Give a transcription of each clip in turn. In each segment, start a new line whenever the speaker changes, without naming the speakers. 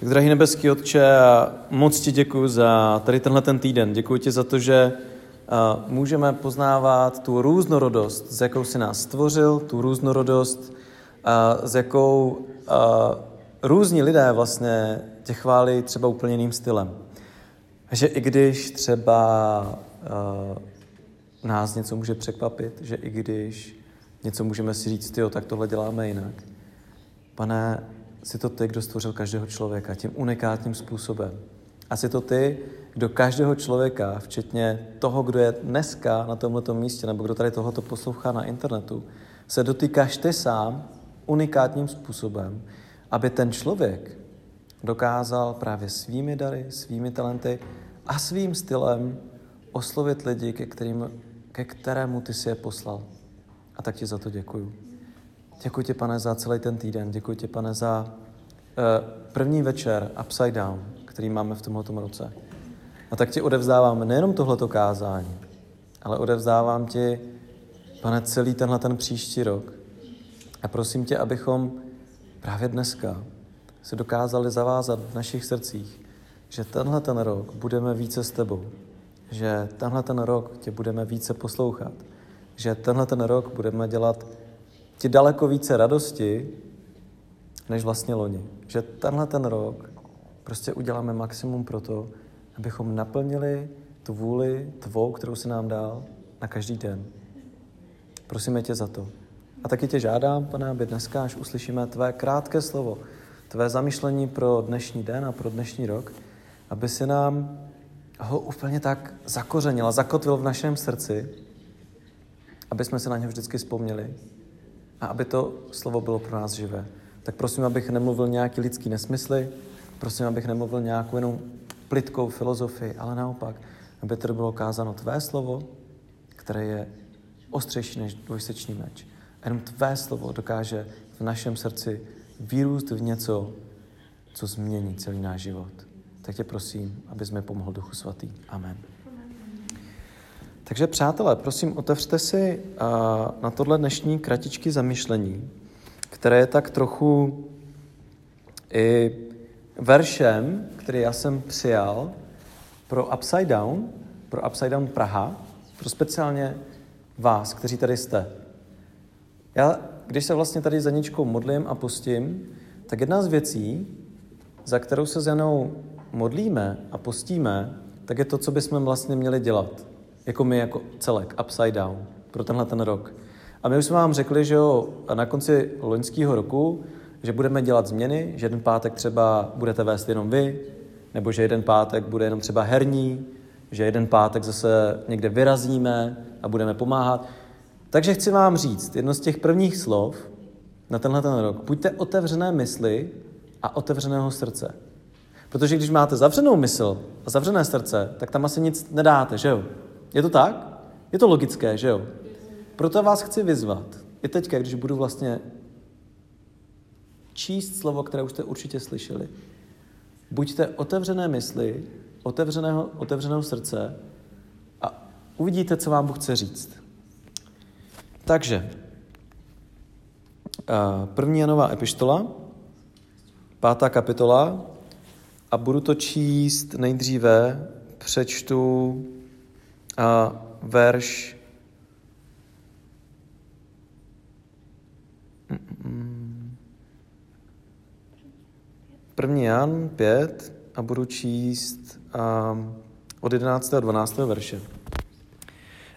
Tak, drahý nebeský Otče, moc ti děkuji za tady tenhle ten týden. Děkuji ti za to, že můžeme poznávat tu různorodost, s jakou si nás stvořil, tu různorodost, s jakou různí lidé vlastně tě chválí třeba úplně jiným stylem. Že i když třeba nás něco může překvapit, že i když něco můžeme si říct, jo, tak tohle děláme jinak. Pane, jsi to ty, kdo stvořil každého člověka tím unikátním způsobem. A jsi to ty, kdo každého člověka, včetně toho, kdo je dneska na tomto místě, nebo kdo tady tohoto poslouchá na internetu, se dotýkáš ty sám unikátním způsobem, aby ten člověk dokázal právě svými dary, svými talenty a svým stylem oslovit lidi, ke, kterým, ke kterému ty si je poslal. A tak ti za to děkuju. Děkuji ti, pane, za celý ten týden. Děkuji ti, pane, za uh, první večer Upside Down, který máme v tomto roce. A tak ti odevzdávám nejenom tohleto kázání, ale odevzdávám ti, pane, celý tenhle ten příští rok. A prosím tě, abychom právě dneska se dokázali zavázat v našich srdcích, že tenhle ten rok budeme více s tebou, že tenhle ten rok tě budeme více poslouchat, že tenhle ten rok budeme dělat ti daleko více radosti, než vlastně loni. Že tenhle ten rok prostě uděláme maximum pro to, abychom naplnili tu vůli tvou, kterou si nám dal na každý den. Prosíme tě za to. A taky tě žádám, pane, aby dneska, až uslyšíme tvé krátké slovo, tvé zamýšlení pro dnešní den a pro dnešní rok, aby si nám ho úplně tak zakořenil a zakotvil v našem srdci, aby jsme se na něj vždycky vzpomněli a aby to slovo bylo pro nás živé. Tak prosím, abych nemluvil nějaký lidský nesmysly, prosím, abych nemluvil nějakou jenom plitkou filozofii, ale naopak, aby to bylo kázáno tvé slovo, které je ostřejší než dvojsečný meč. A jenom tvé slovo dokáže v našem srdci vyrůst v něco, co změní celý náš život. Tak tě prosím, abys mi pomohl Duchu Svatý. Amen. Takže přátelé, prosím, otevřte si na tohle dnešní kratičky zamyšlení, které je tak trochu i veršem, který já jsem přijal pro Upside Down, pro Upside Down Praha, pro speciálně vás, kteří tady jste. Já, když se vlastně tady za ničkou modlím a postím, tak jedna z věcí, za kterou se s Janou modlíme a postíme, tak je to, co bychom vlastně měli dělat jako my, jako celek, upside down, pro tenhle ten rok. A my už jsme vám řekli, že jo, na konci loňského roku, že budeme dělat změny, že jeden pátek třeba budete vést jenom vy, nebo že jeden pátek bude jenom třeba herní, že jeden pátek zase někde vyrazíme a budeme pomáhat. Takže chci vám říct jedno z těch prvních slov na tenhle ten rok. Buďte otevřené mysli a otevřeného srdce. Protože když máte zavřenou mysl a zavřené srdce, tak tam asi nic nedáte, že jo? Je to tak? Je to logické, že jo? Proto vás chci vyzvat. I teďka, když budu vlastně číst slovo, které už jste určitě slyšeli. Buďte otevřené mysli, otevřeného, otevřeného srdce a uvidíte, co vám Bůh chce říct. Takže, první Janová epištola, pátá kapitola, a budu to číst nejdříve, přečtu a verš První Jan 5 a budu číst um, od 11. a 12. verše.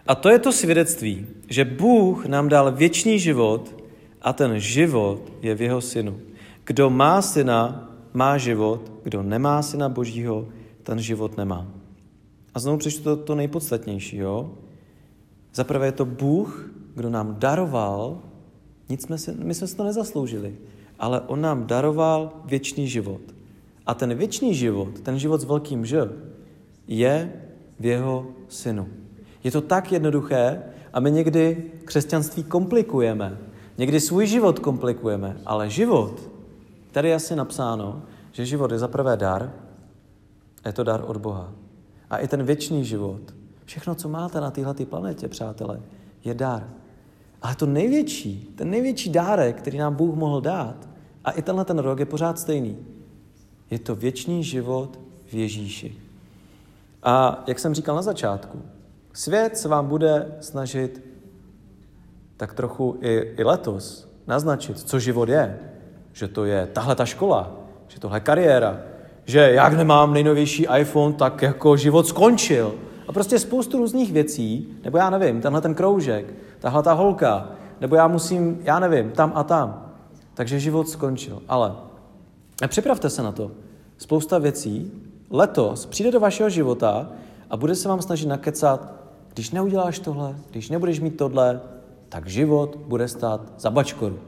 A to je to svědectví, že Bůh nám dal věčný život a ten život je v jeho synu. Kdo má syna, má život, kdo nemá syna božího, ten život nemá. A znovu přečtu to, to nejpodstatnější. Jo? Zaprvé je to Bůh, kdo nám daroval, nic jsme si, my jsme si to nezasloužili, ale On nám daroval věčný život. A ten věčný život, ten život s velkým Ž, je v jeho synu. Je to tak jednoduché a my někdy křesťanství komplikujeme. Někdy svůj život komplikujeme, ale život, tady je asi napsáno, že život je zaprvé dar, a je to dar od Boha a i ten věčný život. Všechno, co máte na téhle planetě, přátelé, je dar. Ale to největší, ten největší dárek, který nám Bůh mohl dát, a i tenhle ten rok je pořád stejný, Je to věčný život v Ježíši. A jak jsem říkal na začátku, svět se vám bude snažit tak trochu i, i letos naznačit, co život je. Že to je tahle ta škola, že tohle kariéra, že jak nemám nejnovější iPhone, tak jako život skončil. A prostě spoustu různých věcí, nebo já nevím, tenhle ten kroužek, tahle ta holka, nebo já musím, já nevím, tam a tam. Takže život skončil. Ale připravte se na to. Spousta věcí letos přijde do vašeho života a bude se vám snažit nakecat, když neuděláš tohle, když nebudeš mít tohle, tak život bude stát za bačkoru.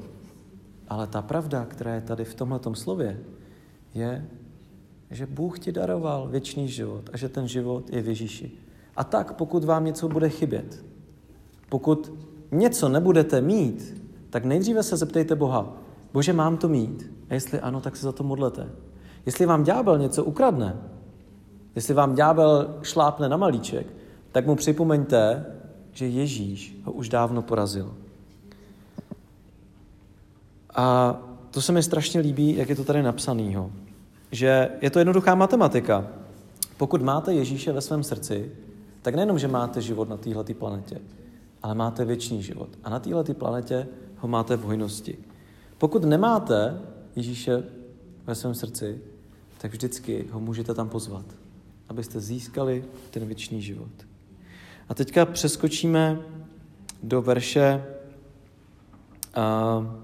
Ale ta pravda, která je tady v tomhle slově, je, že Bůh ti daroval věčný život a že ten život je v Ježíši. A tak, pokud vám něco bude chybět, pokud něco nebudete mít, tak nejdříve se zeptejte Boha, Bože, mám to mít? A jestli ano, tak se za to modlete. Jestli vám ďábel něco ukradne, jestli vám ďábel šlápne na malíček, tak mu připomeňte, že Ježíš ho už dávno porazil. A to se mi strašně líbí, jak je to tady napsanýho. Že je to jednoduchá matematika. Pokud máte Ježíše ve svém srdci, tak nejenom, že máte život na této planetě, ale máte věčný život. A na této planetě ho máte v hojnosti. Pokud nemáte Ježíše ve svém srdci, tak vždycky ho můžete tam pozvat, abyste získali ten věčný život. A teďka přeskočíme do verše, a,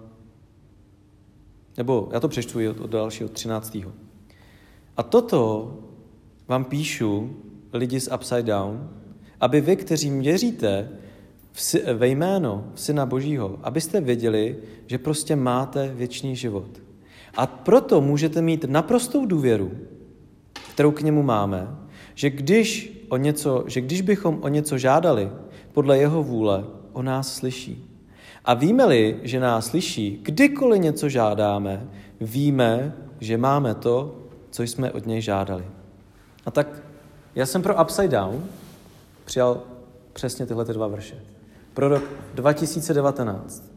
nebo já to přečtu od, od dalšího, 13. A toto vám píšu, lidi z Upside Down, aby vy, kteří měříte ve jméno Syna Božího, abyste věděli, že prostě máte věčný život. A proto můžete mít naprostou důvěru, kterou k němu máme, že když, o něco, že když bychom o něco žádali podle jeho vůle, o nás slyší. A víme-li, že nás slyší, kdykoliv něco žádáme, víme, že máme to, co jsme od něj žádali. A tak já jsem pro Upside Down přijal přesně tyhle ty dva verše. Pro rok 2019.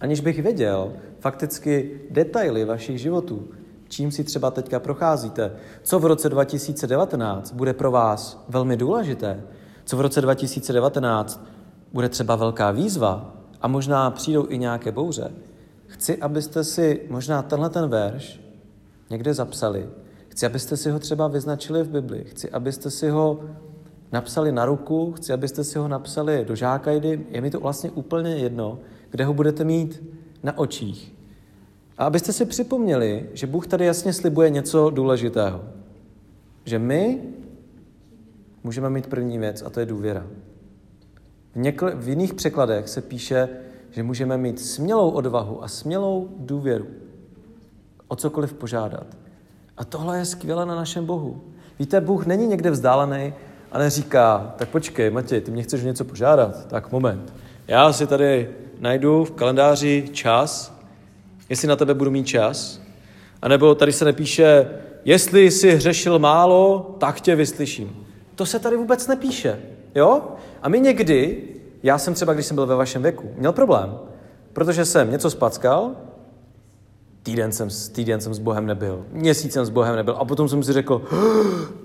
Aniž bych věděl fakticky detaily vašich životů, čím si třeba teďka procházíte, co v roce 2019 bude pro vás velmi důležité, co v roce 2019 bude třeba velká výzva a možná přijdou i nějaké bouře. Chci, abyste si možná tenhle ten verš někde zapsali. Chci, abyste si ho třeba vyznačili v Bibli. Chci, abyste si ho napsali na ruku, chci, abyste si ho napsali do žákajdy. Je mi to vlastně úplně jedno, kde ho budete mít na očích. A abyste si připomněli, že Bůh tady jasně slibuje něco důležitého. Že my můžeme mít první věc a to je důvěra. V, někl- v jiných překladech se píše, že můžeme mít smělou odvahu a smělou důvěru. O cokoliv požádat. A tohle je skvělé na našem Bohu. Víte, Bůh není někde vzdálený a neříká, tak počkej, Matěj, ty mě chceš něco požádat? Tak moment. Já si tady najdu v kalendáři čas, jestli na tebe budu mít čas. A nebo tady se nepíše, jestli jsi hřešil málo, tak tě vyslyším. To se tady vůbec nepíše. Jo? A my někdy, já jsem třeba, když jsem byl ve vašem věku, měl problém, protože jsem něco spackal, týden jsem, týden jsem s Bohem nebyl, měsíc jsem s Bohem nebyl a potom jsem si řekl,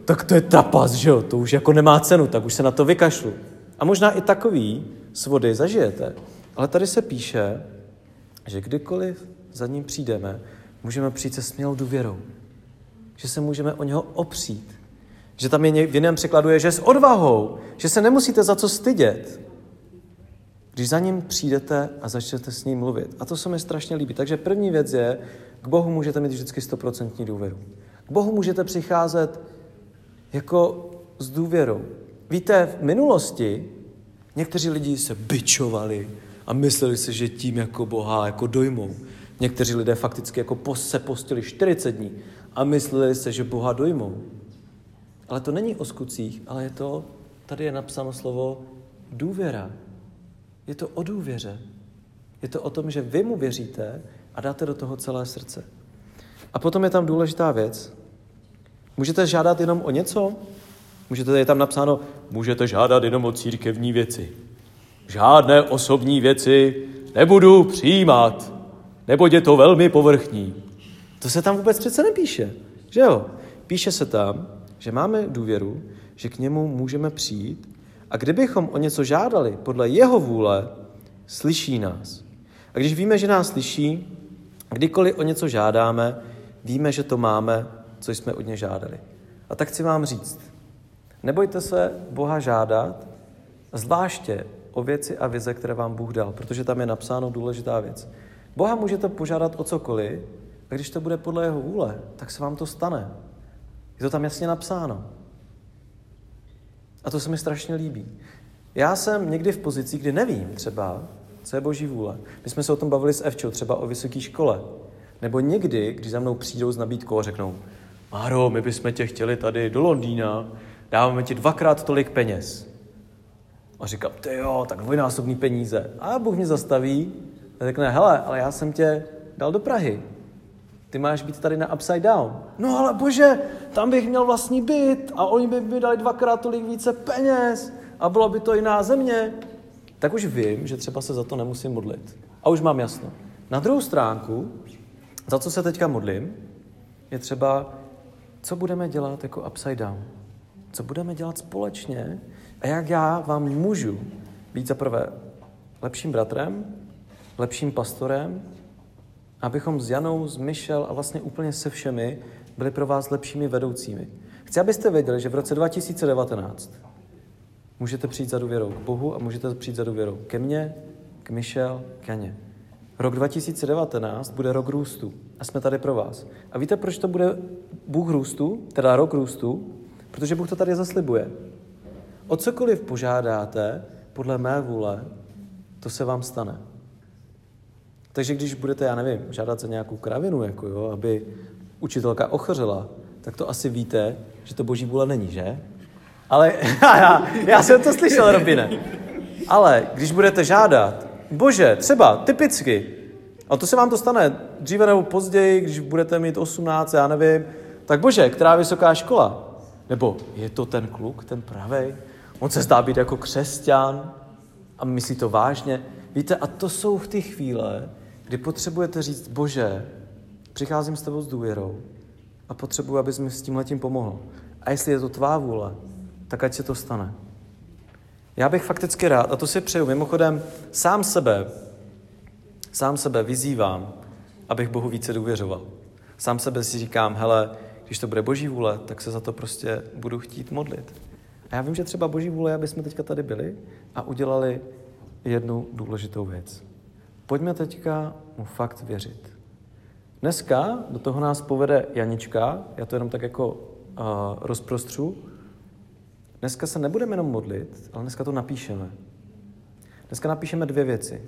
tak to je tapas, že jo, to už jako nemá cenu, tak už se na to vykašlu. A možná i takový svody zažijete. Ale tady se píše, že kdykoliv za ním přijdeme, můžeme přijít se smělou důvěrou. Že se můžeme o něho opřít. Že tam je v jiném překladu je, že s odvahou, že se nemusíte za co stydět. Když za ním přijdete a začnete s ním mluvit. A to se mi strašně líbí. Takže první věc je, k Bohu můžete mít vždycky stoprocentní důvěru. K Bohu můžete přicházet jako s důvěrou. Víte, v minulosti někteří lidi se byčovali a mysleli si, že tím jako Boha jako dojmou. Někteří lidé fakticky jako se postili 40 dní a mysleli se, že Boha dojmou. Ale to není o skutcích, ale je to, tady je napsáno slovo důvěra. Je to o důvěře. Je to o tom, že vy mu věříte a dáte do toho celé srdce. A potom je tam důležitá věc. Můžete žádat jenom o něco? Můžete, je tam napsáno, můžete žádat jenom o církevní věci. Žádné osobní věci nebudu přijímat, neboť je to velmi povrchní. To se tam vůbec přece nepíše, že jo? Píše se tam, že máme důvěru, že k němu můžeme přijít a kdybychom o něco žádali podle jeho vůle, slyší nás. A když víme, že nás slyší, kdykoliv o něco žádáme, víme, že to máme, co jsme od něj žádali. A tak chci vám říct, nebojte se Boha žádat, zvláště o věci a vize, které vám Bůh dal, protože tam je napsáno důležitá věc. Boha můžete požádat o cokoliv, a když to bude podle jeho vůle, tak se vám to stane. Je to tam jasně napsáno. A to se mi strašně líbí. Já jsem někdy v pozici, kdy nevím třeba, co je boží vůle. My jsme se o tom bavili s Evčou, třeba o vysoké škole. Nebo někdy, když za mnou přijdou s nabídkou a řeknou, Máro, my bychom tě chtěli tady do Londýna, dáváme ti dvakrát tolik peněz. A říkám, ty jo, tak dvojnásobný peníze. A Bůh mě zastaví a řekne, hele, ale já jsem tě dal do Prahy. Ty máš být tady na upside down. No ale bože, tam bych měl vlastní byt a oni by mi dali dvakrát tolik více peněz a bylo by to jiná země. Tak už vím, že třeba se za to nemusím modlit. A už mám jasno. Na druhou stránku, za co se teďka modlím, je třeba, co budeme dělat jako upside down. Co budeme dělat společně a jak já vám můžu být za prvé lepším bratrem, lepším pastorem, abychom s Janou, s Michel a vlastně úplně se všemi byli pro vás lepšími vedoucími. Chci, abyste věděli, že v roce 2019 můžete přijít za důvěrou k Bohu a můžete přijít za důvěrou ke mně, k Michel, k Janě. Rok 2019 bude rok růstu a jsme tady pro vás. A víte, proč to bude Bůh růstu, teda rok růstu? Protože Bůh to tady zaslibuje. O cokoliv požádáte, podle mé vůle, to se vám stane. Takže když budete, já nevím, žádat za nějakou kravinu, jako jo, aby učitelka ochořela, tak to asi víte, že to boží vůle není, že? Ale já, já jsem to slyšel, Robine. Ale když budete žádat, bože, třeba typicky, a to se vám to stane dříve nebo později, když budete mít 18, já nevím, tak bože, která vysoká škola? Nebo je to ten kluk, ten pravej? On se zdá být jako křesťan a myslí to vážně. Víte, a to jsou v ty chvíle, kdy potřebujete říct, bože, přicházím s tebou s důvěrou a potřebuji, abys mi s tím letím pomohl. A jestli je to tvá vůle, tak ať se to stane. Já bych fakticky rád, a to si přeju, mimochodem sám sebe, sám sebe vyzývám, abych Bohu více důvěřoval. Sám sebe si říkám, hele, když to bude boží vůle, tak se za to prostě budu chtít modlit. A já vím, že třeba boží vůle, aby jsme teďka tady byli a udělali jednu důležitou věc. Pojďme teďka mu fakt věřit. Dneska do toho nás povede Janička, já to jenom tak jako uh, rozprostřu. Dneska se nebudeme jenom modlit, ale dneska to napíšeme. Dneska napíšeme dvě věci.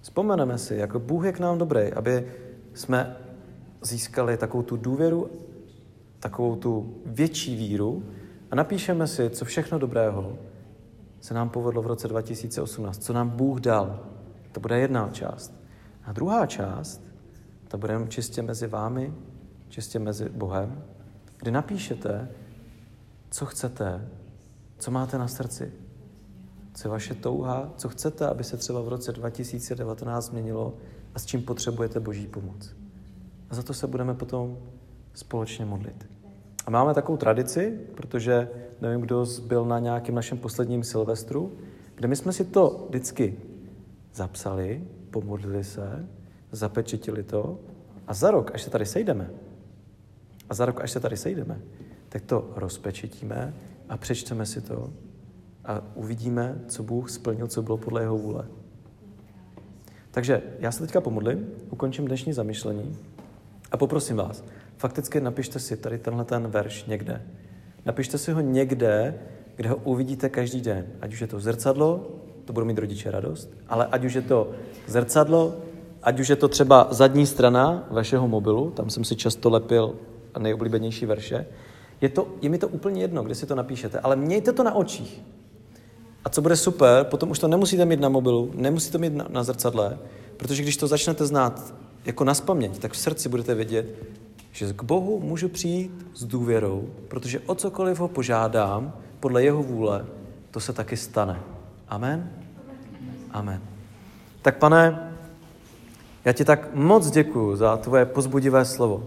Vzpomeneme si, jako Bůh je k nám dobrý, aby jsme získali takovou tu důvěru, takovou tu větší víru a napíšeme si, co všechno dobrého se nám povedlo v roce 2018, co nám Bůh dal. To bude jedna část. A druhá část, to bude čistě mezi vámi, čistě mezi Bohem, kdy napíšete, co chcete, co máte na srdci, co je vaše touha, co chcete, aby se třeba v roce 2019 změnilo a s čím potřebujete Boží pomoc. A za to se budeme potom společně modlit. A máme takovou tradici, protože nevím, kdo byl na nějakém našem posledním Silvestru, kde my jsme si to vždycky zapsali, pomodlili se, zapečetili to a za rok, až se tady sejdeme, a za rok, až se tady sejdeme, tak to rozpečetíme a přečteme si to a uvidíme, co Bůh splnil, co bylo podle jeho vůle. Takže já se teďka pomodlím, ukončím dnešní zamyšlení a poprosím vás, fakticky napište si tady tenhle ten verš někde. Napište si ho někde, kde ho uvidíte každý den. Ať už je to zrcadlo, to budou mít rodiče radost, ale ať už je to zrcadlo, ať už je to třeba zadní strana vašeho mobilu, tam jsem si často lepil nejoblíbenější verše, je, to, je mi to úplně jedno, kde si to napíšete, ale mějte to na očích. A co bude super, potom už to nemusíte mít na mobilu, nemusíte to mít na, na zrcadle, protože když to začnete znát jako na spaměť, tak v srdci budete vědět, že k Bohu můžu přijít s důvěrou, protože o cokoliv ho požádám, podle jeho vůle, to se taky stane. Amen? Amen. Tak pane, Já ti tak moc děkuju za tvoje pozbudivé slovo.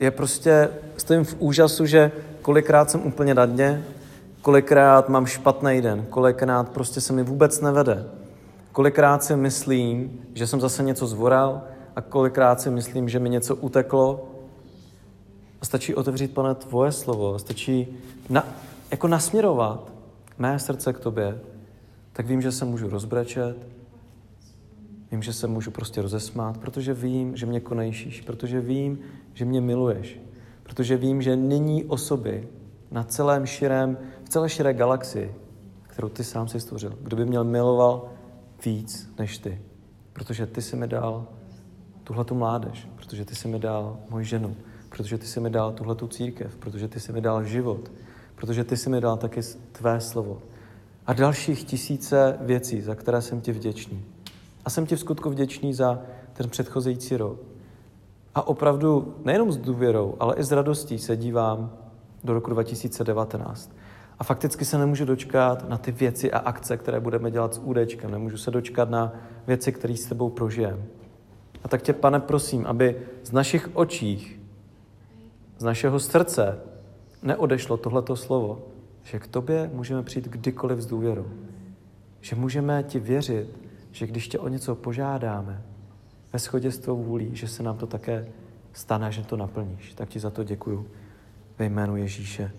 Je prostě, stojím v úžasu, že kolikrát jsem úplně na dně, kolikrát mám špatný den, kolikrát prostě se mi vůbec nevede. Kolikrát si myslím, že jsem zase něco zvoral a kolikrát si myslím, že mi něco uteklo. A stačí otevřít, pane, tvoje slovo, stačí na, jako nasměrovat mé srdce k tobě, tak vím, že se můžu rozbrečet, vím, že se můžu prostě rozesmát, protože vím, že mě konejšíš, protože vím, že mě miluješ, protože vím, že není osoby na celém širém, v celé širé galaxii, kterou ty sám si stvořil, kdo by měl miloval víc než ty. Protože ty jsi mi dal tuhle tu mládež, protože ty jsi mi dal moji ženu, protože ty jsi mi dal tuhle tu církev, protože ty jsi mi dal život, protože ty jsi mi dal taky tvé slovo. A dalších tisíce věcí, za které jsem ti vděčný. A jsem ti v skutku vděčný za ten předcházející rok. A opravdu nejenom s důvěrou, ale i s radostí se dívám do roku 2019. A fakticky se nemůžu dočkat na ty věci a akce, které budeme dělat s údečkem. Nemůžu se dočkat na věci, které s tebou prožijeme. A tak tě, pane, prosím, aby z našich očích, z našeho srdce neodešlo tohleto slovo, že k tobě můžeme přijít kdykoliv s důvěrou. Že můžeme ti věřit, že když tě o něco požádáme, ve shodě s tvou vůlí, že se nám to také stane, že to naplníš. Tak ti za to děkuju ve jménu Ježíše.